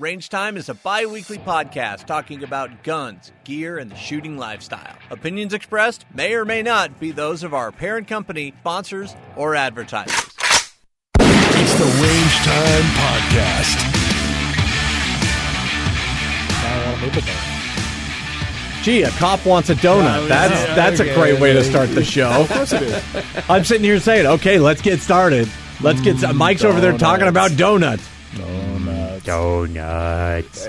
Range Time is a bi weekly podcast talking about guns, gear, and the shooting lifestyle. Opinions expressed may or may not be those of our parent company, sponsors, or advertisers. It's the Range Time Podcast. Gee, a cop wants a donut. Oh, that's yeah, that's a okay, great way to okay. start the show. Of course it is. I'm sitting here saying, okay, let's get started. Let's get. Mm, Mike's over there talking about donuts. Donuts. That's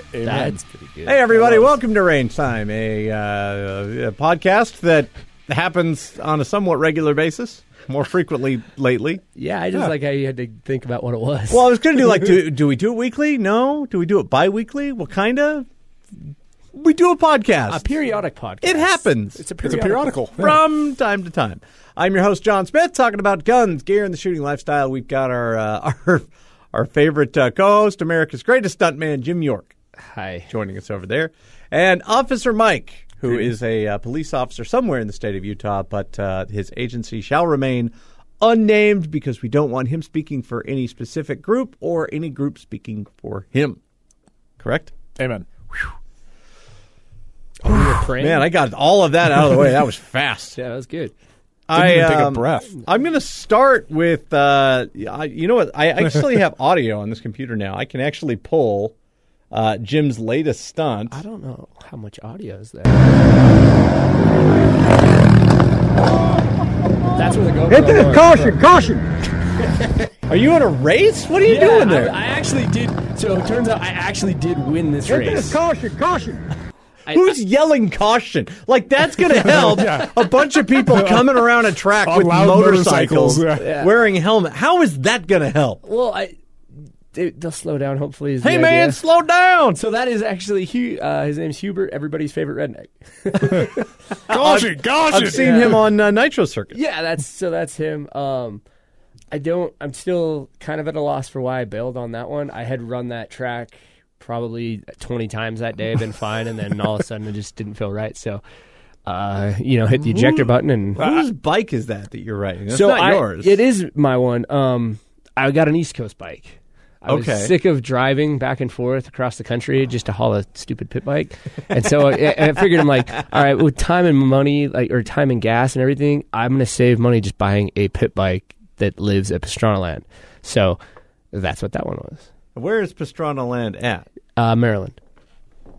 pretty good. Hey, everybody, welcome to Range Time, a, uh, a podcast that happens on a somewhat regular basis, more frequently lately. Yeah, I just like how you had to think about what it was. Well, I was going to do like, do, do we do it weekly? No. Do we do it bi-weekly? Well, kind of. We do a podcast. a periodic podcast. it happens. It's a It's a periodical. periodical. from time to time. I'm your host, Jon Smith, talking about guns, gear, and the shooting lifestyle. We've got our uh, our our favorite uh, co-host, America's greatest stuntman, Jim York, Hi. joining us over there, and Officer Mike, who is a uh, police officer somewhere in the state of Utah, but uh, his agency shall remain unnamed because we don't want him speaking for any specific group or any group speaking for him. Correct? Amen. Oh, you were praying? Man, I got all of that out of the way. That was fast. yeah, that was good. I even take a um, breath. I'm going to start with. Uh, I, you know what? I actually have audio on this computer now. I can actually pull uh, Jim's latest stunt. I don't know how much audio is there. That's where the GoPro was. Caution! Caution! Are you in a race? What are you Yeah, doing there? I actually did. So it turns out I actually did win this race. Caution! Caution! I- Who's yelling caution? Like that's going to help a bunch of people coming around a track On with motorcycles, motorcycles, yeah. wearing helmet. How is that going to help? Well, I they, they'll slow down. Hopefully, is Hey the man, idea. slow down! So that is actually Hugh. Uh, his name's Hubert, everybody's favorite redneck. Caution, caution. I've seen him on uh, Nitro Circus. Yeah, that's so that's him. Um, I don't. I'm still kind of at a loss for why I bailed on that one. I had run that track probably 20 times that day, been fine, and then all of a sudden it just didn't feel right. So, uh, you know, hit the ejector button and Whose bike is that that you're riding? That's so not I- yours. It is my one. Um, I got an East Coast bike. I was Okay. sick of driving back and forth across the country just to haul a stupid pit bike, and so I, I figured I'm like, all right, with time and money, like or time and gas and everything, I'm gonna save money just buying a pit bike that lives at Pastrana Land. So that's what that one was. Where is Pastrana Land at? Uh, Maryland.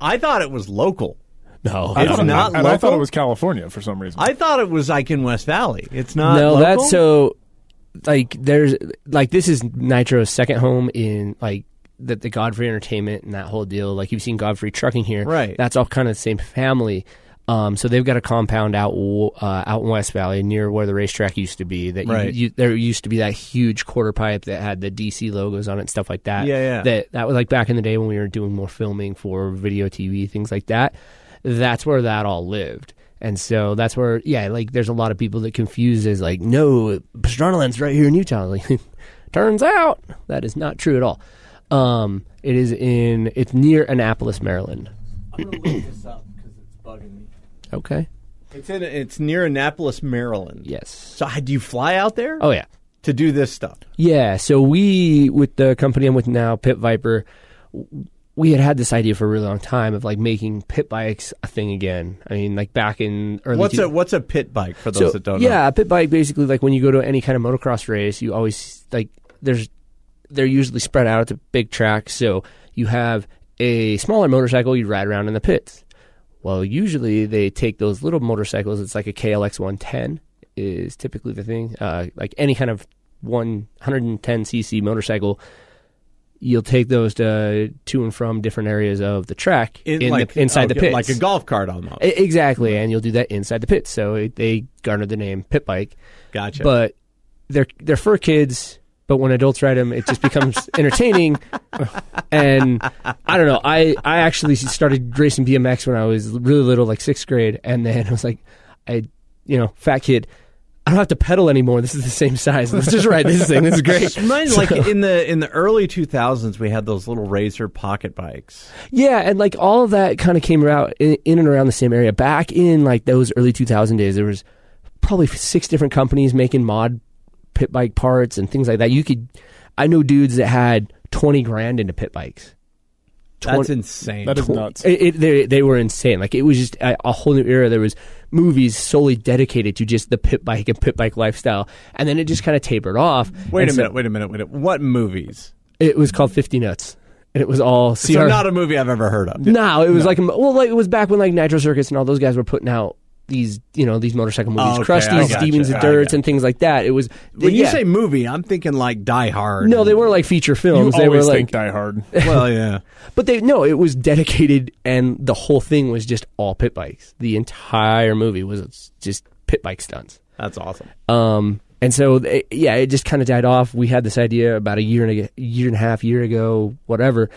I thought it was local. No, It's And- not And I thought it was California for some reason. I thought it was like in West Valley. It's not. no, local? that's so like there's like this is Nitro's second home in like the, the Godfrey Entertainment and that whole deal. Like you've seen Godfrey Trucking here, Right. That's all kind of the same family. Um, so they've got a compound out uh, out in West Valley near where the racetrack used to be. That you- Right. you, there used to be that huge quarter pipe that had the DC logos on it and stuff like that. Yeah, yeah. That that was like back in the day when we were doing more filming for video TV things like that. That's where that all lived. And so that's where, yeah, like there's a lot of people that confuse as like, no, Pastrana Land's right here in Utah. Like, turns out that is not true at all. Um, it is in, it's near Annapolis, Maryland. I'm gonna look this up because it's bugging me. Okay. It's in. It's near Annapolis, Maryland. Yes. So do you fly out there Oh, yeah. to do this stuff? Yeah. So we, with the company I'm with now, Pit Viper, we had had this idea for a really long time of like making pit bikes a thing again. I mean, like back in early. What's two- a What's a pit bike for those so, that don't yeah, know? a pit bike basically like when you go to any kind of motocross race, you always like there's they're usually spread out at the big track, so you have a smaller motorcycle you ride around in the pits. Well, usually they take those little motorcycles. It's like a KLX 110 is typically the thing. Uh, like any kind of 110 cc motorcycle, you'll take those to to and from different areas of the track in, like the, inside the pits, like a golf cart almost. Exactly, and you'll do that inside the pits. So it, they garnered the name pit bike. Gotcha. But they're they're for kids. But when adults ride them, it just becomes entertaining. And I don't know. I I actually started racing BMX when I was really little, like sixth grade, and then I was like, I you know, fat kid. I don't have to pedal anymore. This is the same size. Let's just ride this thing. This is great. Mine, like in the in the early 2000s, we had those little Razor pocket bikes. Yeah, and like all of that kind of came out in, in and around the same area. Back in like those early 2000 days, there was probably six different companies making mod pit bike parts and things like that. You could, I know dudes that had 20 grand into pit bikes. That's insane. That is nuts. It, it, they, they were insane. Like it was just a, a whole new era. There was movies solely dedicated to just the pit bike and pit bike lifestyle, and then it just kind of tapered off. wait And a so minute. Wait a minute. Wait a minute. What movies? It was called Fifty Nuts, and it was all CR. So not a movie I've ever heard of. no, it was like well, like it was back when like Nitro Circus and all those guys were putting out these you know these motorcycle movies, Oh, okay, I Crusty's, gotcha. Stevens and Dirts, and things like that. It was When you say movie, I'm thinking like Die Hard. no, they weren't like feature films. they were always like Die Hard. well, yeah. But they no, it was dedicated, and the whole thing was just all pit bikes. The entire movie was just pit bike stunts. That's awesome. Um, and so it, yeah, it just kind of died off. We had this idea about a year and a year and a half year ago, whatever.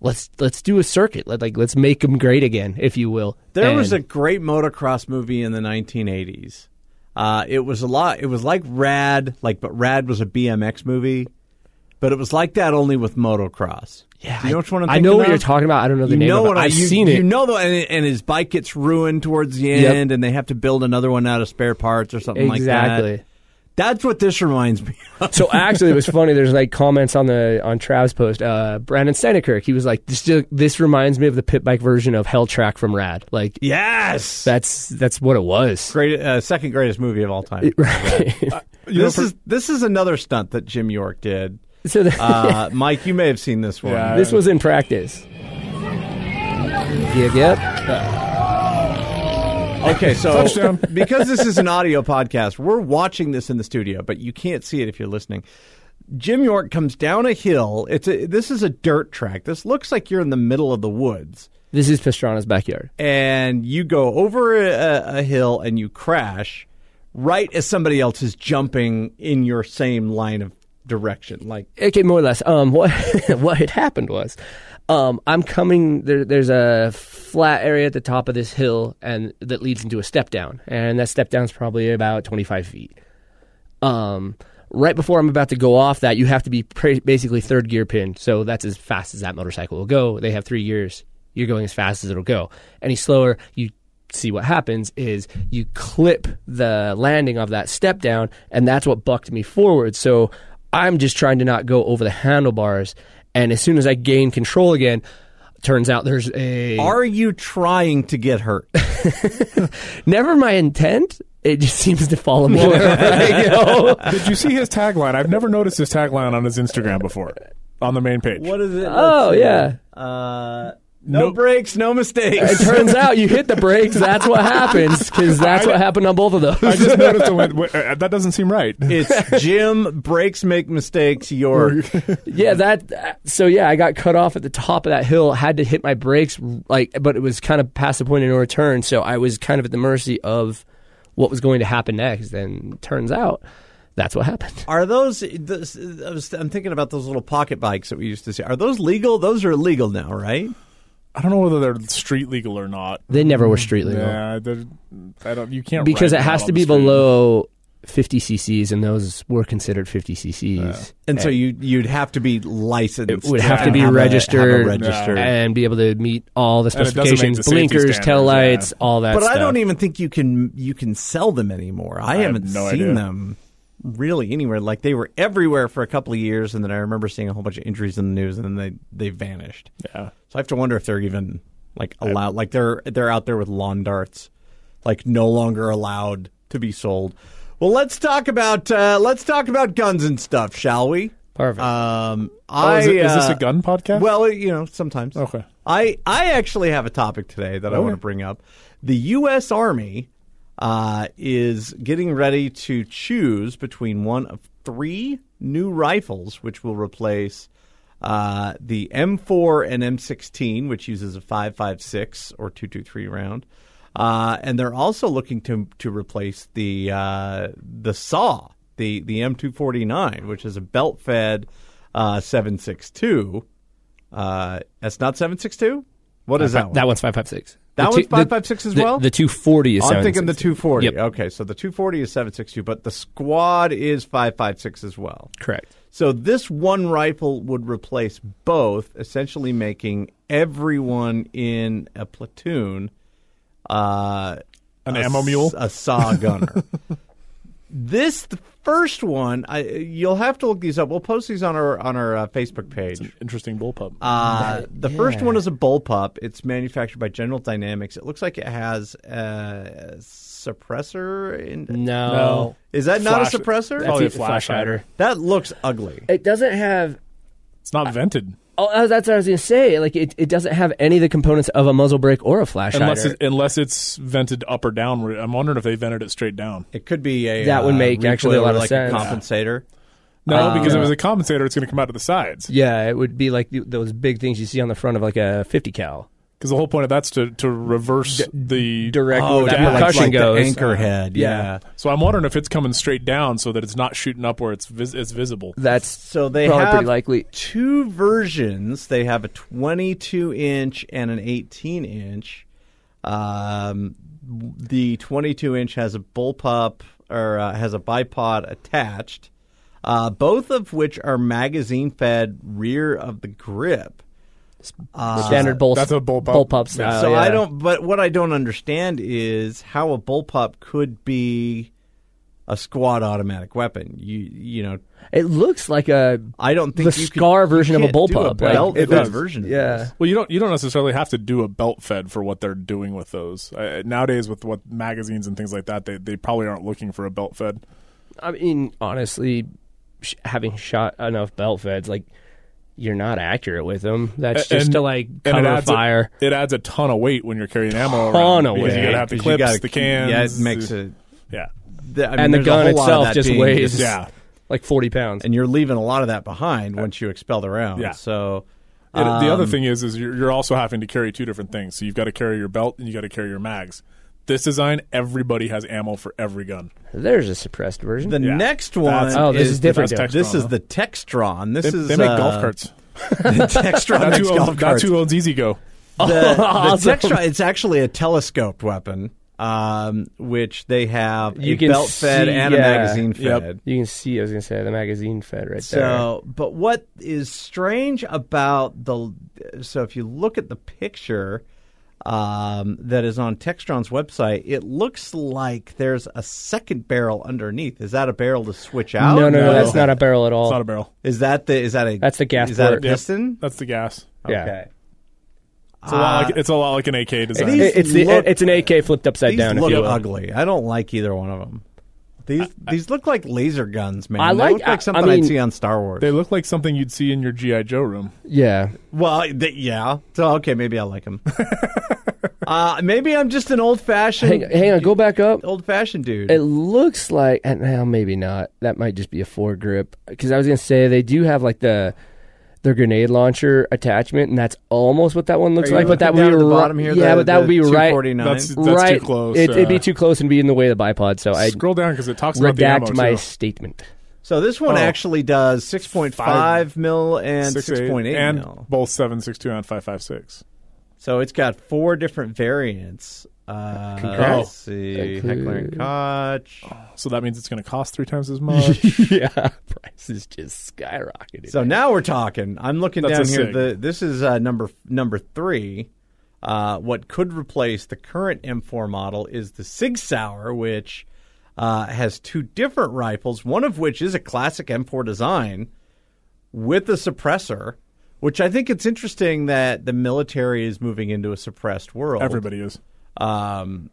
Let's let's do a circuit. Let like let's make them great again, if you will. There And- was a great motocross movie in the 1980s. Uh, it was a lot. It was like Rad, like but Rad was a BMX movie, but it was like that only with motocross. yeah. Do you know I- which one I'm I know what of? you're talking about. I don't know the you name. know of it. what I've you, seen it. You know the and, and his bike gets ruined towards the Yep. end, and they have to build another one out of spare parts or something like that. exactly. That. That's what this reminds me. of. So actually, it was funny. There's like comments on the on Trav's post. Uh, Brandon Steinekirk, he was like, "This just, this reminds me of the pit bike version of Helltrack from Rad." Like yes, that's that's what it was. great, uh, second greatest movie of all time. Right. You know, this for- is this is another stunt that Jim York did. so the, Uh, Mike, you may have seen this one. Yeah. this was in practice. Yep, yep. Okay, so Touchdown. because this is an audio podcast, we're watching this in the studio, but you can't see it if you're listening. Jim York comes down a hill. It's a, this is a dirt track. This looks like you're in the middle of the woods, This is Pastrana's backyard. and you go over a, a hill and you crash right as somebody else is jumping in your same line of direction. Like Okay, more or less. Um, what what had happened was, um, I'm coming. There, there's a flat area at the top of this hill, and that leads into a step down, and that step down is probably about 25 feet. Um, right before I'm about to go off that, you have to be pra- basically third gear pinned, so that's as fast as that motorcycle will go. They have three gears. You're going as fast as it'll go. Any slower, you see what happens is you clip the landing of that step down, and that's what bucked me forward. So I'm just trying to not go over the handlebars, and as soon as I gain control again, turns out there's a Are you trying to get hurt? never my intent. It just seems to follow me wherever I go. Did you see his tagline? I've never noticed his tagline on his Instagram before. On the main page. What is it? Oh, Let's see. yeah. Uh, no Nope. breaks, no mistakes. It turns out you hit the brakes. That's what happens because that's what happened on both of those. I just noticed it went, wait, uh, that doesn't seem right. It's Jim breaks make mistakes. Your yeah, that. So yeah, I got cut off at the top of that hill. Had to hit my brakes, like, but it was kind of past the point of no return. So I was kind of at the mercy of what was going to happen next. And turns out that's what happened. Are those? This, I was, I'm thinking about those little pocket bikes that we used to see. Are those legal? Those are illegal now, right? I don't know whether they're street legal or not. They never were street legal Yeah, they're- I don't. You can't because it has to be street. below 50 cc's, and those were considered 50 cc's. And so you you'd have to be licensed. It would have to be have a- have a registered, registered. and be able to meet all the And it doesn't meet specifications, the blinkers, standards, tail lights, yeah. all that. But stuff. I don't even think you can you can sell them anymore. I, have haven't no seen idea. them really anywhere. Like they were everywhere for a couple of years, and then I remember seeing a whole bunch of injuries in the news, and then they they vanished. Yeah. So I have to wonder if they're even like allowed. Like they're they're out there with lawn darts, like no longer allowed to be sold. Well, let's talk about uh, let's talk about guns and stuff, shall we? Perfect. Um, Oh, I is, it, is this uh, a gun podcast? Well, you know, sometimes. Okay. I I actually have a topic today that I want to bring up. The U.S. Army uh, is getting ready to choose between one of three new rifles, which will replace uh, the M4 and M16, which uses a 5.56 or 223 round. Uh, and they're also looking to to replace the uh, the SAW, the the M249, which is a belt fed uh, 762. Uh, that's not 762. What is that one? That one's five five six. That one's 5.56 as well? The, two forty is. I'm thinking the 240. Yep. Okay, so the 240 is 762, but the squad is 556 as well. Correct. So this one rifle would replace both, essentially making everyone in a platoon uh, An a ammo mule? a saw gunner. This the first one. I, you'll have to look these up. We'll post these on our on our uh, Facebook page. Interesting bullpup. Uh, the first one is a bullpup. It's manufactured by General Dynamics. It looks like it has a suppressor. In, No. No. Is that not a suppressor? That's Probably a a flash hider. that looks ugly. It doesn't have. It's not vented Oh, uh, that's what I was going to say. Like, it, it doesn't have any of the components of a muzzle brake or a flash unless hider. it, unless it's vented up or down. I'm wondering if they vented it straight down. It could be a That would uh, make actually a lot of like sense. a compensator. No, Uh, because if it was a compensator, it's going to come out of the sides. yeah, it would be like th- those big things you see on the front of like a 50 cal. Because the whole point of that's to to reverse the direct Oh, where that like, percussion like goes. the anchor head. Yeah. yeah. So I'm wondering if it's coming straight down so that it's not shooting up where it's vis- it's visible. That's So they probably have pretty likely. two versions. They have a 22 inch and an 18 inch. Um, the 22 inch has a bullpup or uh, has a bipod attached, uh, both of which are magazine fed rear of the grip. Uh, Standard bull, that's a bullpup. bullpup style. so I don't. But what I don't understand is how a bullpup could be a squad automatic weapon. You you know, It looks like a. I don't think The you could- SCAR you version of a can't do bullpup, like, belt it fed does. version. Of Yeah. this. Well, you don't you don't necessarily have to do a belt fed for what they're doing with those uh, nowadays. With what magazines and things like that, they they probably aren't looking for a belt fed. I mean, honestly, sh- having shot enough belt feds, like you're not accurate with them. That's just and- to like and it cover a- fire. it adds a ton of weight when you're carrying ammo Ton around. of weight. You gotta have the 'Cause clips, gotta the cans. Yeah, it makes it. Yeah, the- I mean, and the gun whole lot of itself just being weighs yeah. like 40 pounds. and you're leaving a lot of that behind once you expel the round. Yeah. So It- the other um, thing is, is you're, you're also having to carry two different things. So you've got to carry your belt and you got to carry your mags. This design, everybody has ammo for every gun. There's a suppressed version. the Yeah. next one. That's- Oh, this is is different, the- though. This is Textron, the Textron. This They, is they make uh, golf carts. the Textron That's makes who, golf owns, carts. that's who owns E-Z-GO. the, the Awesome. Textron. It's actually a telescoped weapon, um, which they have You a can belt fed see- and a yeah. magazine Yep. fed. you can see, I was going to say, the magazine fed right there. So, but what is strange about the so if you look at the picture um, that is on Textron's website, it looks like there's a second barrel underneath. Is that a barrel to switch out? No, no, no, No. that's not a barrel at all. It's not a barrel. Is that the is that a That's the gas Is that a port. Yep. piston? That's the gas. Yeah. Okay. It's a lot like it's a lot like an AK design. These It- it's the look- it's an AK flipped upside These down. look if you will. ugly. I don't like either one of them. These these look like laser guns, man. I They like- look I- like I something mean- would see on Star Wars. they look like something you'd see in your GI Joe room. Yeah, Well, th- yeah. So okay, maybe I like them. uh, maybe I'm just an old fashioned, hang, hang on, go back up. old fashioned dude. It looks like, and well, maybe not. That might just be a foregrip. Because I was gonna say they do have like the their grenade launcher attachment, and that's almost what that one looks Are you like. But that would be at the bottom here. Yeah, the, but that would be right. 249. That's that's right. too close. It, it'd be Uh, too close and be in the way of the bipod. So I Scroll down because it talks about the ammo redact my too. statement. so this one Oh. actually does 6.5 Five- mil and 6.8 and mil. both seven six two and five five six. So it's got four different variants. Uh, Congrats. let's see, Heckler and Koch. So that means it's going to cost three times as much. yeah, prices just skyrocketed. So now we're talking. I'm looking That's down a here. SIG. The, this is uh, number number three. Uh, what could replace the current M4 model is the Sig Sauer, which uh, has two different rifles. One of which is a classic M4 design with a suppressor. Which I think it's interesting that the military is moving into a suppressed world Everybody is. um,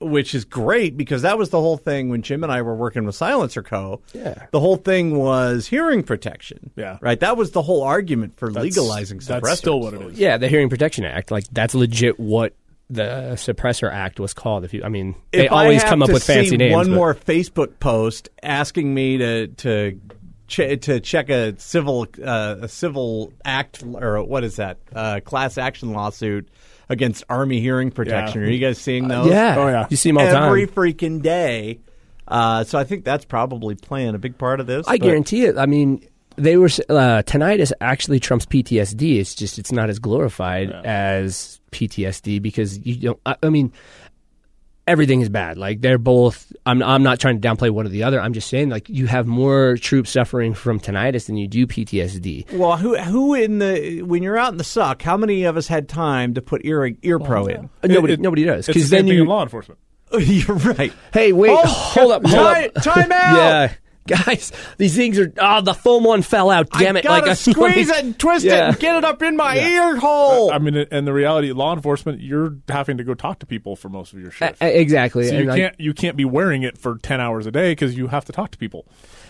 which is great because that was the whole thing when Jim and I were working with SilencerCo. Yeah. The whole thing was hearing protection. Yeah. Right? That was the whole argument for That's- legalizing suppressors. That's still what it is. yeah, the Hearing Protection Act, like that's legit what the Suppressor Act was called. If you, I mean, they If I always have come up to with fancy names. One but- more Facebook post asking me to to ch- to check a civil uh, a civil act or what is that uh, class action lawsuit against Army hearing protection. Yeah. Are you guys seeing those? yeah, Oh, yeah. you see them all every time. freaking day. Uh, so I think that's probably playing a big part of this. I but- guarantee it. I mean, they were uh, tinnitus actually trumps PTSD. It's just it's not as glorified as PTSD because you don't. I, I mean, everything is bad. Like they're both. I'm I'm not trying to downplay one or the other. I'm just saying like you have more troops suffering from tinnitus than you do PTSD. Well, who who in the when you're out in the suck? How many of us had time to put ear ear pro in? Uh, Nobody it- nobody does It's the because then you in law enforcement. You're right. Hey, wait, Oh, hold up, hold time, up. time out. Yeah, guys, these things are. Oh, the foam one fell out. Damn I it! gotta like, squeeze it and twist it and get it up in my ear hole. I mean, and the reality, law enforcement, you're having to go talk to people for most of your shift. Uh, exactly. so you like, can't you can't be wearing it for ten hours a day because you have to talk to people.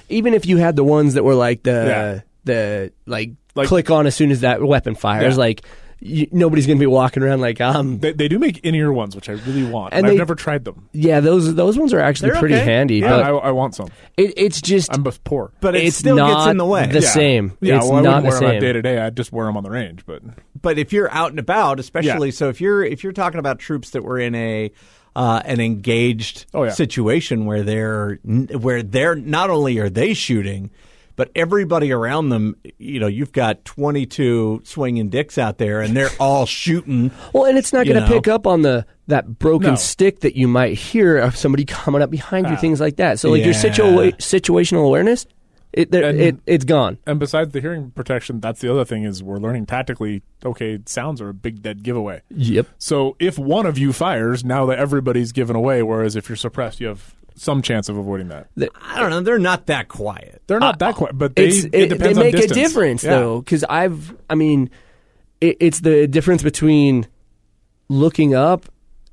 even if you had the ones that were like the Yeah. the like, Like- click on as soon as that weapon fires, Yeah. like you, nobody's gonna be walking around like um. They, they do make in ear ones, which I really want, And and, I've they- never tried them. Yeah, those those ones are actually They're pretty okay. handy, Yeah, but I, I want some. it, it's just I'm both poor. but it it's still not gets in the way. the yeah. same. Yeah, it's well, I not wouldn't wear them same. day to day. I'd just wear them on the range. But but if you're out and about, especially Yeah. so if you're if you're talking about troops that were in a uh, an engaged Oh, yeah. situation where they're where they're not only are they shooting, but everybody around them, you know, you've got 22 swinging dicks out there, and they're all shooting. Well, and it's not going to pick up on the that broken No. stick that you might hear of somebody coming up behind you, things like that. So, like your situa- situational awareness, it, there, And- it it's gone. and besides the hearing protection, that's the other thing is we're learning tactically. Okay, sounds are a big dead giveaway. Yep. So if one of you fires, now that everybody's given away. Whereas if you're suppressed, you have some chance of avoiding that. I don't know. They're not that quiet. They're not that quiet, but they, it, it, depends they make on a difference Yeah. though, because I've, I mean, it, it's the difference between looking up,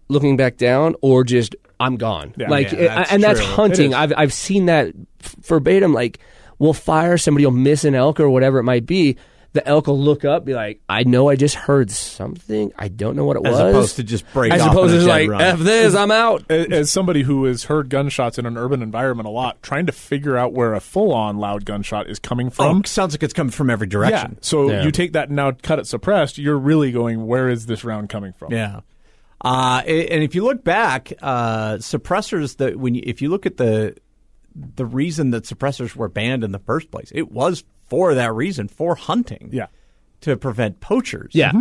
looking back down, or just I'm gone. Yeah. like, Yeah, it- that's and that's true. It hunting. I've I've seen that f- verbatim. Like, we'll fire, somebody will miss an elk or whatever it might be. The elk will look up, be like, "I know, I just heard something. I don't know what it As was." opposed to just break as off opposed to just like, run. "F this, I'm out." As- As somebody who has heard gunshots in an urban environment a lot, trying to figure out where a full-on loud gunshot is coming Oh, from. sounds like it's coming from every yeah. direction. So Yeah. you take that and now cut it suppressed. You're really going, where is this round coming from? Yeah. Uh, and if you look back, uh, suppressors that when you, if you look at the the reason that suppressors were banned in the first place, it was for that reason, for hunting. Yeah. To prevent poachers. Yeah.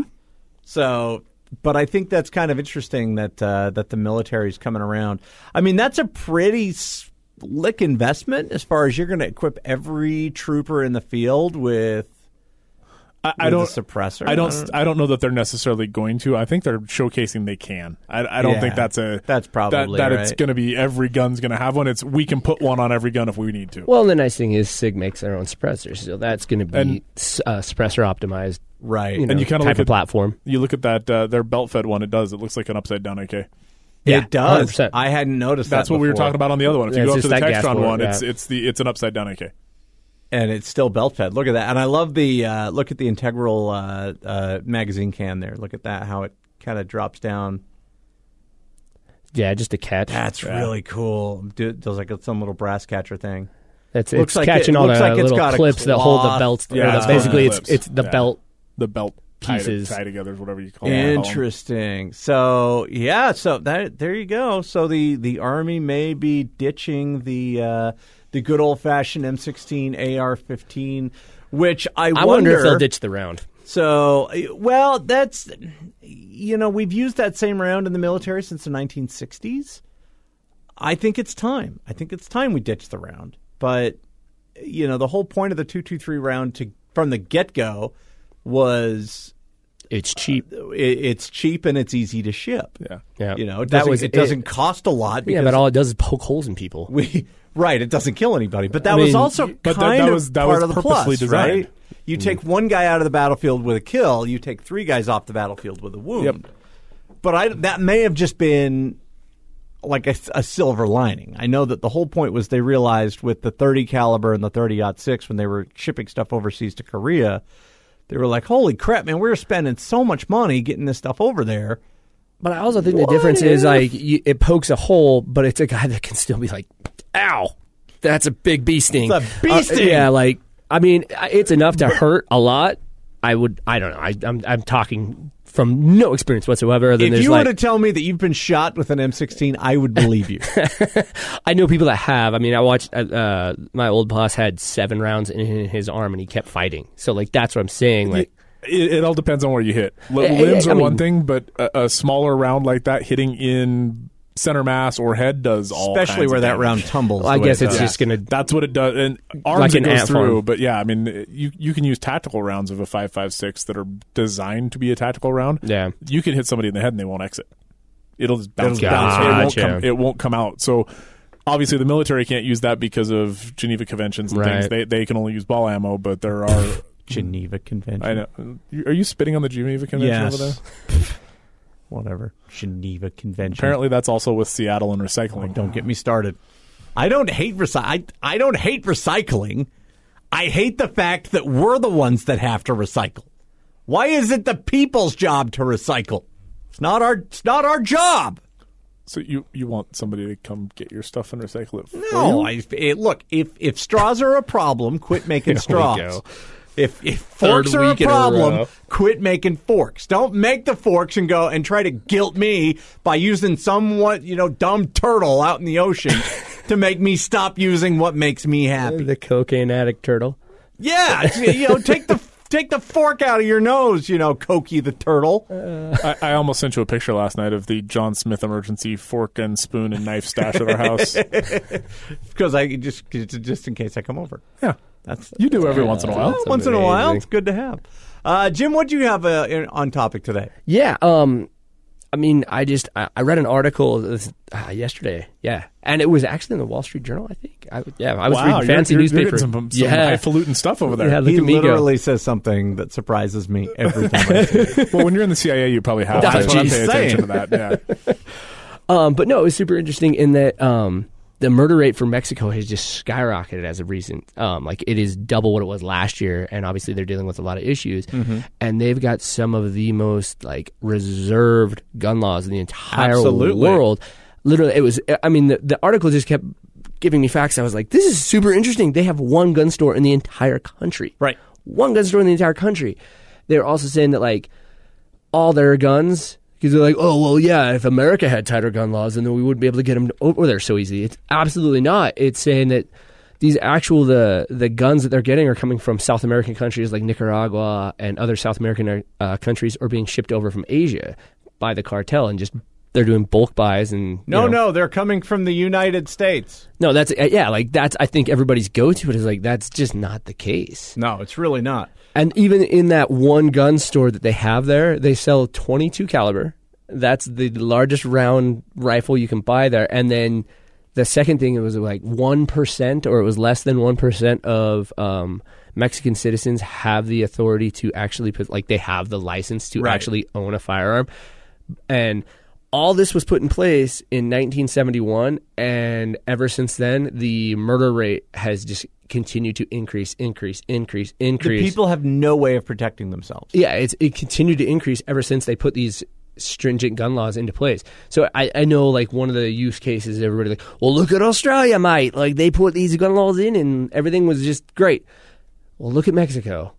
So, but I think that's kind of interesting that uh, that the military's coming around. I mean, that's a pretty slick investment as far as you're going to equip every trooper in the field with. I, I don't a suppressor. I don't. I don't know that they're necessarily going to. I think they're showcasing they can. I, I don't Yeah, think that's a. that's probably that, that it's going to be every gun's going to have one. It's we can put one on every gun if we need to. Well, the nice thing is Sig makes their own suppressors, so that's going to be And- uh, suppressor optimized. Right. You know, And you kinda type look of at- platform. You look at that uh, their belt fed one. It does. It looks like an upside down AK. Yeah, it does. 100%. I hadn't noticed That's that what we were talking about on the other one. If Yeah, you go up to the just that gas Textron port, one, yeah. it's it's the it's an upside down AK. And it's still belt fed. Look at that, and I love the uh, look at the integral uh, uh, magazine can there. Look at that, how it kind of drops down. Yeah, just a catch. That's Yeah. really cool. Do, does like some little brass catcher thing. It's, Looks it's like catching it- all looks the like it's little got clips that hold the cloth. belts. Yeah, the- it's basically, it's clips. it's the Yeah. belt. The belt tied, Pieces. tied together whatever you call it. Interesting. So yeah, so that there you go. So the the army may be ditching the uh, the good old fashioned M16 AR-15, which I, I wonder if they'll ditch the round. So, well, that's you know we've used that same round in the military since the 1960s. I think it's time. I think it's time we ditch the round. But you know, the whole point of the 223 round to from the get go was It's cheap. Uh, it, it's cheap and it's easy to ship. Yeah. Yeah, You know, it that was it doesn't cost a lot. Yeah, but all it does is poke holes in people. we right, it doesn't kill anybody. But that I was also but that- kind that of was- that part was of the purposely plus, designed. right? Mm-hmm. You take one guy out of the battlefield with a kill, you take three guys off the battlefield with a wound. Yep. But I that may have just been like a, a silver lining. I know that the whole point was they realized with the 30 caliber and the 30 six when they were shipping stuff overseas to Korea, they were like, "Holy crap, man! We're spending so much money getting this stuff over there." But I also think the What difference is like you, it pokes a hole, but it's a guy that can still be like, "Ow, that's a big bee sting." It's a bee sting. yeah, like I mean, it's enough to hurt a lot. I would. I don't know. I, I'm I'm talking from no experience whatsoever. Other than If there's you like, were to tell me that you've been shot with an M16, I would believe you. I know people that have. I mean, I watched. Uh, uh, my old boss had seven rounds in his arm, and he kept fighting. So like that's what I'm saying. Like It, it all depends on where you hit. L- limbs I are mean- one thing, but a, a smaller round like that hitting in center mass or head does all Especially kinds where of that round tumbles. Well, I guess it it's does. just gonna. That's what it does, and arms Like it goes through. farm. But yeah, I mean, you you can use tactical rounds of a five five six that are designed to be a tactical round. Yeah. you can hit somebody in the head and they won't exit. It'll just bounce. It'll bounce. It, won't Gotcha. come. It won't come out. So obviously the military can't use that because of Geneva conventions and things. They they can only use ball ammo, but there are. Geneva Convention. I know. Are you spitting on the Geneva convention Yes. over there? Whatever. Geneva Convention. Apparently, that's also with Seattle and Oh, recycling. don't get me started. I don't hate recy- I, I don't hate recycling. I hate the fact that we're the ones that have to recycle. Why is it the people's job to recycle? It's not our it's not our job. So you you want somebody to come get your stuff and recycle it? No? I, it, look if if straws are a problem, quit making straws. If if forks are a in a problem, quit making forks. Don't make the forks and go and try to guilt me by using somewhat you know dumb turtle out in the ocean to make me stop using what makes me happy. The cocaine addict turtle. Yeah, you know, take the take the fork out of your nose, you know, Cokie the turtle. I, I almost sent you a picture last night of the Jon Smith emergency fork and spoon and knife stash at our house. Because I just just in case I come over. Yeah, That's you do every once in a while. That's once in a while. amazing. It's good to have. Uh, Jim, what do you have uh, in- on topic today? Yeah. Um. I mean, I just I, I read an article this, uh, yesterday. Yeah, and it was actually in the Wall Street Journal. I think. I yeah. I was wow, reading you're- fancy you're, newspaper. You're some, some yeah. highfalutin stuff over there. Yeah, he at me go. literally says something that surprises me every time. I see it. well, when you're in the CIA, you probably have That's to what I'm pay attention to that. Yeah. Um, but no, it was super interesting in that um, the murder rate for Mexico has just skyrocketed as of recent. Um, like it is double what it was last year, and obviously they're dealing with a lot of issues. Mm-hmm. And they've got some of the most like reserved gun laws in the entire Absolutely. world. Literally, it was. I mean, the, the article just kept giving me facts. I was like, this is super interesting. They have one gun store in the entire country. Right. One gun store in the entire country. They're also saying that like all their guns because they're like, oh well, yeah, if America had tighter gun laws, then we wouldn't be able to get them over there so easy. It's absolutely not. It's saying that these actual the the guns that they're getting are coming from South American countries like Nicaragua and other South American uh, countries, are being shipped over from Asia by the cartel and just. They're doing bulk buys and No, know- no, they're coming from the United States. no. That's uh, yeah, like that's I think everybody's go to it is like that's just not the case. No, it's really not. And even in that one gun store that they have there, they sell 22 caliber. That's the largest round rifle you can buy there. And then the second thing, it was like 1% or it was less than 1% of um, Mexican citizens have the authority to actually put, like, they have the license to Right. actually own a firearm. And all this was put in place in 1971. And ever since then, the murder rate has just continued to increase, increase, increase, increase The people have no way of protecting themselves. Yeah, it's it continued to increase ever since they put these stringent gun laws into place. So I, I know like one of the use cases everybody like, well look at Australia, mate. Like they put these gun laws in and everything was just great. Well look at Mexico.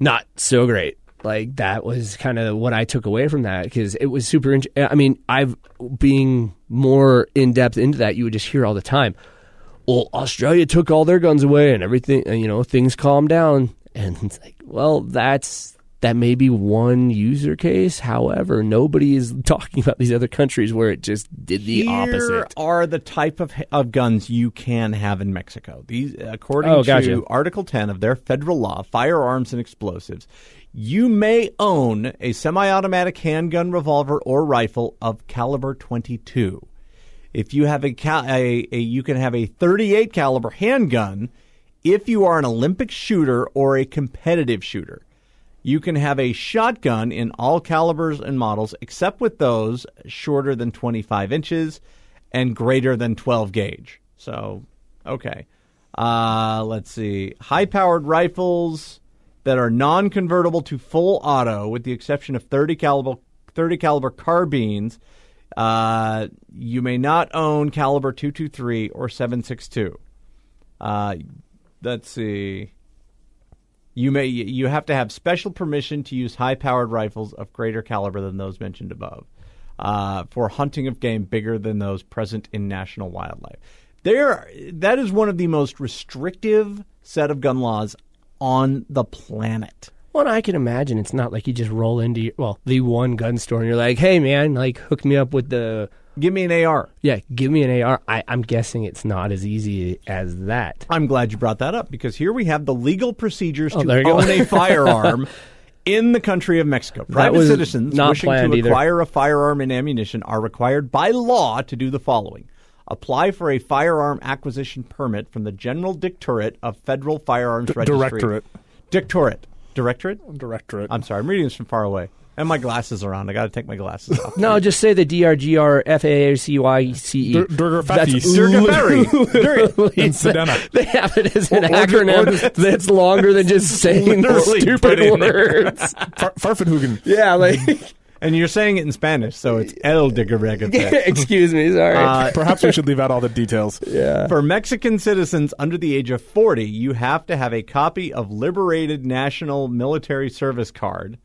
Not so great. Like that was kind of what I took away from that because it was super. int- I mean, I've being more in depth into that, you would just hear all the time. Well, Australia took all their guns away and everything. and, You know, things calmed down, and it's like, well, that's that may be one user case. However, nobody is talking about these other countries where it just did the Here opposite. are the type of of guns you can have in Mexico. These, according Oh, to. Article 10 of their federal law, firearms and explosives, you may own a semi-automatic handgun, revolver, or rifle of caliber 22. If you have a, cal- a, a you can have a 38 caliber handgun if you are an Olympic shooter or a competitive shooter. You can have a shotgun in all calibers and models, except with those shorter than 25 inches and greater than 12 gauge. So, okay. Uh, let's see. High powered rifles that are non convertible to full auto, with the exception of 30 caliber, 30 caliber carbines. Uh, you may not own caliber 223 or 762. Uh, let's see. You may you have to have special permission to use high-powered rifles of greater caliber than those mentioned above uh, for hunting of game bigger than those present in national wildlife. There, that is one of the most restrictive set of gun laws on the planet. Well, I can imagine it's not like you just roll into your, well the one gun store and you're like, hey man, like hook me up with the Give me an AR. yeah, give me an AR. I, I'm guessing it's not as easy as that. I'm glad you brought that up because here we have the legal procedures Oh, to there own a firearm in the country of Mexico. Private citizens not wishing to either. acquire a firearm and ammunition are required by law to do the following. Apply for a firearm acquisition permit from the General Dictorate of Federal Firearms Registry. Directorate. Dictorate. Directorate? Directorate. I'm sorry, I'm reading this from far away. And my glasses are on. I got to take my glasses off. No, just say the DRGRFAACYCE. Dur- Durgar That's Fethis. literally They have it as an Or- or acronym or just- that's longer than just saying Literally put stupid words. Far- Farfenhugen. yeah, like And you're saying it in Spanish, so it's El Digarega. excuse me, sorry. Uh, Perhaps we should leave out all the details. yeah. For Mexican citizens under the age of 40, you have to have a copy of Liberated National Military Service Card.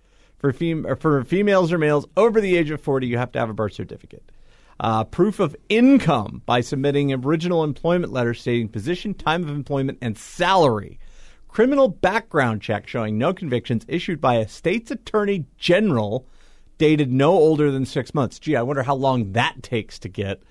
For, fem- for females or males over the age of 40, you have to have a birth certificate. Uh, proof of income by submitting original employment letter stating position, time of employment, and salary. Criminal background check showing no convictions issued by a state's attorney general dated no older than six months. Gee, I wonder how long that takes to get.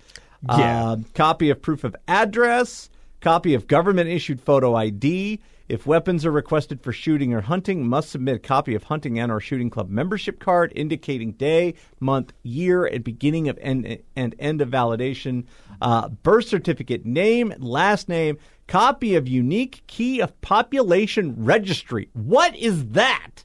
Yeah. Uh, copy of proof of address, copy of government issued photo ID. If weapons are requested for shooting or hunting, must submit a copy of hunting and or shooting club membership card indicating day, month, year, and beginning of end and end of validation. Uh, birth certificate, name, last name, copy of unique key of population registry. What is that?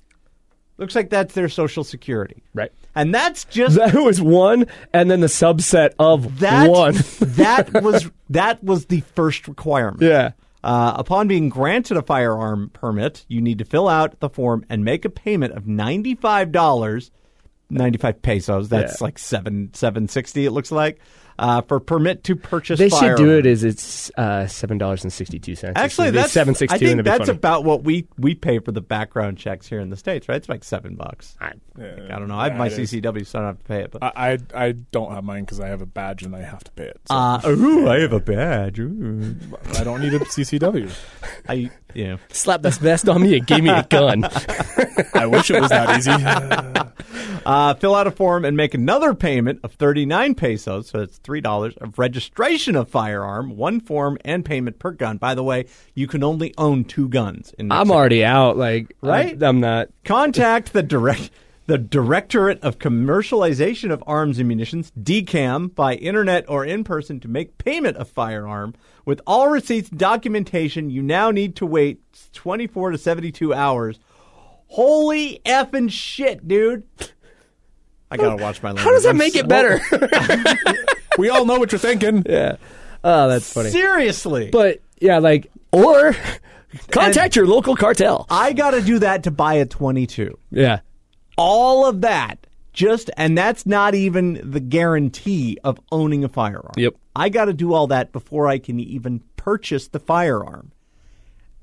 Looks like that's their social security. Right. And that's just That was one, and then the subset of that one. that was that was the first requirement. yeah. Uh, upon being granted a firearm permit, you need to fill out the form and make a payment of ninety five dollars, ninety five pesos. That's Yeah. like seven seven sixty. It looks like uh, for permit to purchase. They should do firearm. it as it's uh, seven dollars and sixty two cents. Actually, that's seven sixty I think that's about what we we pay for the background checks here in the states, right? It's like seven bucks. I, I don't know. I have my. CCW, so I don't have to pay it. But I, I I don't have mine because I have a badge and I have to pay it. So uh, ooh, I have a badge. Ooh. I don't need a CCW. I yeah. slap this vest on me and gave me a gun. I wish it was that easy. Uh, fill out a form and make another payment of 39 pesos, so it's $3 of registration of firearm, one form and payment per gun. By the way, you can only own two guns. In I'm already out. Like, Right? I, am not. Contact the direct the Directorate of Commercialization of Arms and Munitions, DCAM, by internet or in person to make payment of firearm. With all receipts and documentation, you now need to wait 24 to 72 hours. Holy effing shit, dude. I gotta watch my language. How does that I'm make it better? we all know what you're thinking. yeah. Oh, that's funny. Seriously. But yeah, like or contact your local cartel. I gotta do that to buy a 22. Yeah. All of that. Just and that's not even the guarantee of owning a firearm. Yep. I got to do all that before I can even purchase the firearm.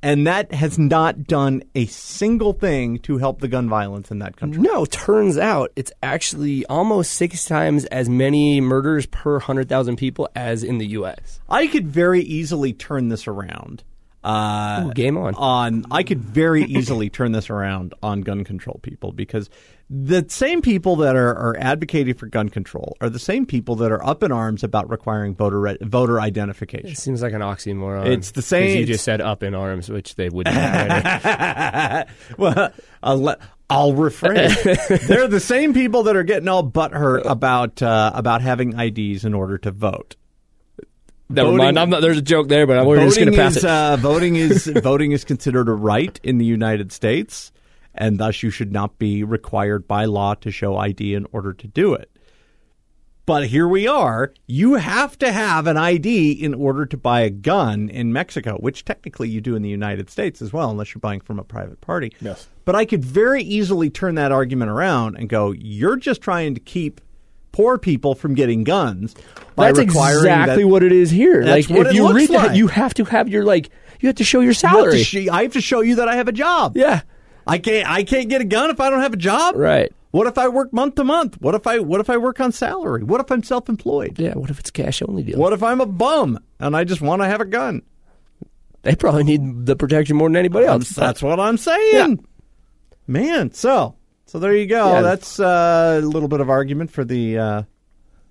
And that has not done a single thing to help the gun violence in that country. No, turns out it's actually almost six times as many murders per hundred thousand people as in the U.S. I could very easily turn this around. Uh, Ooh, game on. on I could very easily turn this around on gun control people because the same people that are, are advocating for gun control are the same people that are up in arms about requiring voter re- voter identification. It seems like an oxymoron. It's the same- You just said up in arms, which they wouldn't. well, I'll, let, I'll rephrase. They're the same people that are getting all butthurt about uh, about having IDs in order to vote. Never Voting- mind. I'm not, there's a joke there, but we're just going voting to pass is it. uh, voting is voting is considered a right in the United States, and thus you should not be required by law to show ID in order to do it. But here we are. You have to have an ID in order to buy a gun in Mexico, which technically you do in the United States as well, unless you're buying from a private party. Yes. But I could very easily turn that argument around and go, you're just trying to keep poor people from getting guns by That's exactly that what it is here. That's like if you read that, you have to have your like you have to show your You have salary. sh- I have to show you that I have a job. yeah. I can't. I can't get a gun if I don't have a job. Right. What if I work month to month? What if I What if I work on salary? What if I'm self employed? Yeah. What if it's cash only deal? What if I'm a bum and I just want to have a gun? They probably need the protection more than anybody else. That's what I'm saying. Man, so so there you go. Yeah. That's uh, a little bit of argument for the uh,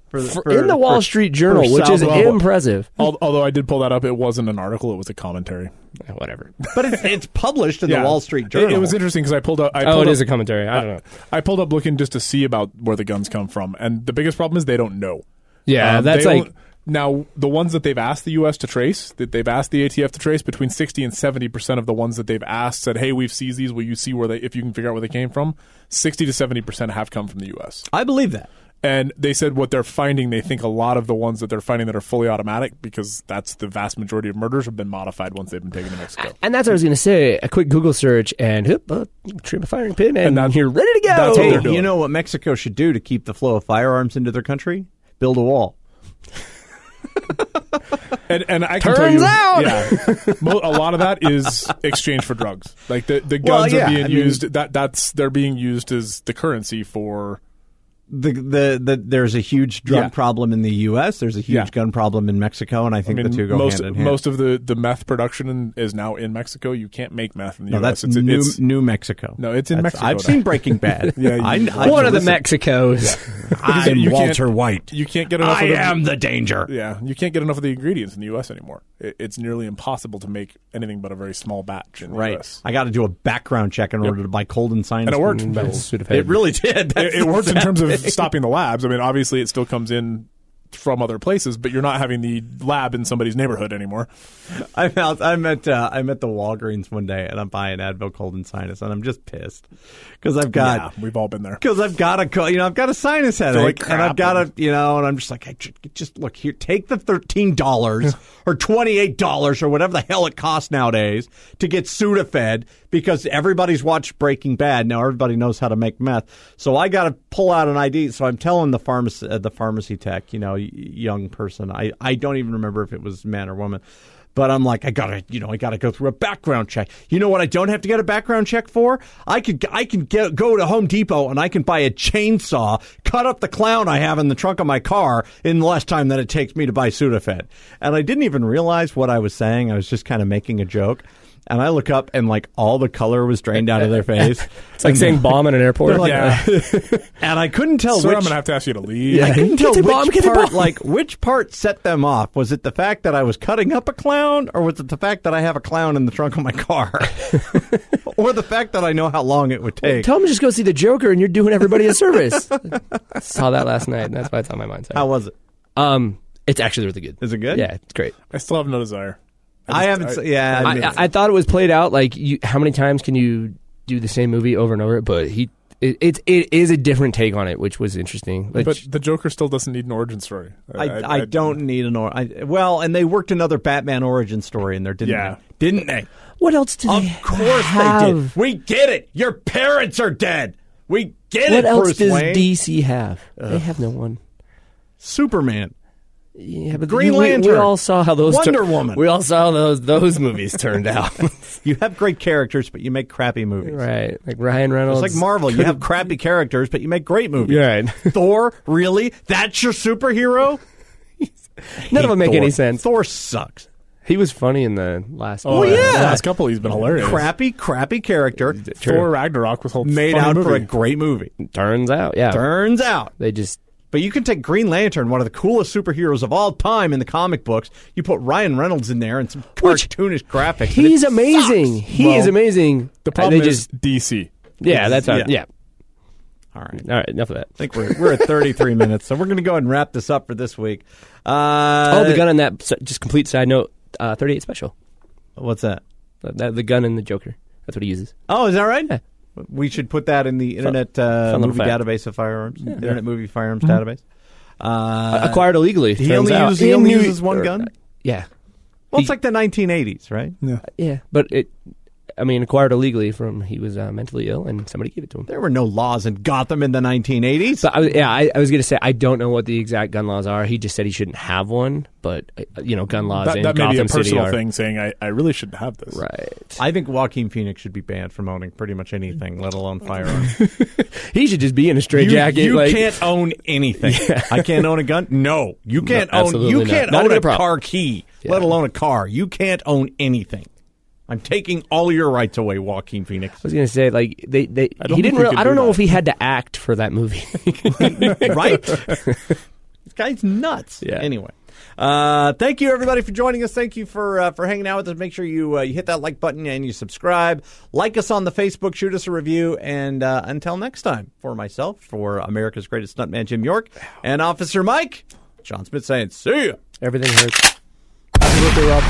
for, the, For- for- in the Wall for- Street Journal, which is South- impressive. Although I did pull that up, it wasn't an article; it was a commentary. Whatever. But it's, it's published in Yeah. the Wall Street Journal. It, was interesting because I pulled up. I Oh, pulled it up, is a commentary. I don't know. I pulled up looking just to see about where the guns come from, and the biggest problem is they don't know. Yeah, Um, that's they like don't- now the ones that they've asked the U.S. to trace, that they've asked the ATF to trace, between sixty and seventy percent of the ones that they've asked said, "Hey, we've seized these. Will you see where they? If you can figure out where they came from, sixty to seventy percent have come from the U.S." I believe that. And they said what they're finding, they think a lot of the ones that they're finding that are fully automatic, because that's the vast majority of murders, have been modified once they've been taken to Mexico. And that's what I was going to say. A quick Google search and whoop, uh, trim a firing pin, and, And that's- you're ready to go. that's what Hey, they're doing. you know what Mexico should do to keep the flow of firearms into their country? Build a wall. And, and I can Turns tell you, out! yeah, mo- a lot of that is exchange for drugs. Like the, the Well, guns yeah, are being I mean- used. that that's they're being used as the currency for. The, the the there's a huge drug Yeah. problem in the U.S. There's a huge Yeah. gun problem in Mexico, and I I think mean, the two go most hand in hand. most of the, the meth production in, is now in Mexico. You can't make meth in the no, U.S. that's it's, New, it's, New Mexico. No, it's in That's- Mexico I've now. seen Breaking Bad. Yeah, you- I, I, One of the listen, Mexicos. I'm you Walter White. you can't get enough. I of the, am the danger. Yeah, you can't get enough of the ingredients in the U.S. anymore. It, it's nearly impossible to make anything but a very small batch in the Right. U.S. I got to do a background check in order to buy cold and sinus. And it worked. It really did. it, That's it works in the terms of stopping the labs. I mean, obviously, it still comes in from other places, but you're not having the lab in somebody's neighborhood anymore. I'm out. I'm at. Uh, I'm at the Walgreens one day, and I'm buying Advil cold and sinus, and I'm just pissed because I've got yeah, we've all been there. because I've got a you know I've got a sinus headache like and I've got a you know and I'm just like I just look here take the thirteen dollars or twenty eight dollars or whatever the hell it costs nowadays to get Sudafed because everybody's watched Breaking Bad now everybody knows how to make meth so I got to pull out an ID so I'm telling the pharmacy uh, the pharmacy tech you know young person I I don't even remember if it was man or woman. But I'm like, I gotta, you know, I gotta go through a background check. You know what? I don't have to get a background check for. I could, I can get go to Home Depot and I can buy a chainsaw, cut up the clown I have in the trunk of my car in less time than it takes me to buy Sudafed. And I didn't even realize what I was saying. I was just kind of making a joke. And I look up and like all the color was drained out of their face. It's like saying bomb in an airport. like- Yeah, and I couldn't tell sir, which. I'm gonna have to ask you to leave. I couldn't tell the which bomb, part, bomb. like which part set them off. Was it the fact that I was cutting up a clown, or was it the fact that I have a clown in the trunk of my car, or the fact that I know how long it would take? Tell them to just go see the Joker, and you're doing everybody a service. I Saw that last night, and that's why it's on my mind. Sorry. How was it? Um, it's actually really good. Is it good? Yeah, it's great. I still have no desire. I, just- haven't. I- yeah, I, I, mean, I, I thought it was played out like you, how many times can you do the same movie over and over? But he, it, it, it is a different take on it, which was interesting. Which, But the Joker still doesn't need an origin story. I, I, don't need an or. I, well, and they worked another Batman origin story in there, didn't Yeah. they? Didn't they? what else did Of they Of course have? they did. We get it. Your parents are dead. We get What it. What else Bruce does Wayne. DC have? They have no one. Superman. Yeah, but Green we- we, Lantern. We all saw how those Wonder Woman. We all saw those those movies turned out. You have great characters, but you make crappy movies. right, like Ryan Reynolds. It's like Marvel. You have crappy characters, but you make great movies. Right. Thor, really? That's your superhero? None of them make Thor. any sense. Thor sucks. He was funny in the last. Oh, one. yeah. yeah. The last couple, he's been hilarious. Crappy, crappy character. Thor Ragnarok was whole Made funny out movie. for a great movie. Turns out, yeah. Turns out. They just But you can take Green Lantern, one of the coolest superheroes of all time in the comic books. You put Ryan Reynolds in there and some Which- cartoonish graphics. he's amazing. sucks. He Well, is amazing. The problem they is just DC. yeah. That's Yeah. yeah. yeah. All right. All right, enough of that. I think we're, we're at 33 minutes, so we're going to go ahead and wrap this up for this week. Uh, oh, the gun on that. Just complete side note. Uh, Thirty-eight special. What's that? The, the, the gun and the Joker. That's what he uses. Oh, is that right? Yeah. We should put that in the Internet uh, Movie fact. Database of Firearms. Internet Movie Firearms Database. Uh, Acquired illegally. he turns only out. uses- he In only uses one or- gun? Yeah, well, it's like the 1980s, right? Yeah. yeah. But it. I mean, acquired illegally from he was uh, mentally ill and somebody gave it to him. There were no laws in Gotham in the 1980s. But I, was- yeah, I, I was going to say I don't know what the exact gun laws are. He just said he shouldn't have one, but uh, you know, gun laws That, in that may Gotham be a City personal are thing saying, I, I really shouldn't have this. right. I think Joaquin Phoenix should be banned from owning pretty much anything, let alone firearms. He should just be in a straight you jacket. you like, can't own anything. I can't own a gun. No, you can't No, own. absolutely You not. can't Not own even a a problem. car key, Yeah. let alone a car. You can't own anything. I'm taking all your rights away, Joaquin Phoenix. I was going to say like they they I don't he didn't. Really, I don't do know that. if he had to act for that movie. right? this guy's nuts. Yeah. Anyway, Uh, thank you everybody for joining us. Thank you for uh, for hanging out with us. Make sure you uh, you hit that like button and you subscribe. Like us on the Facebook. Shoot us a review. And uh, until next time, for myself, for America's greatest stuntman Jim York, and Officer Mike, Jon Smith saying, "See ya." Everything hurts. Happy birthday, Rob.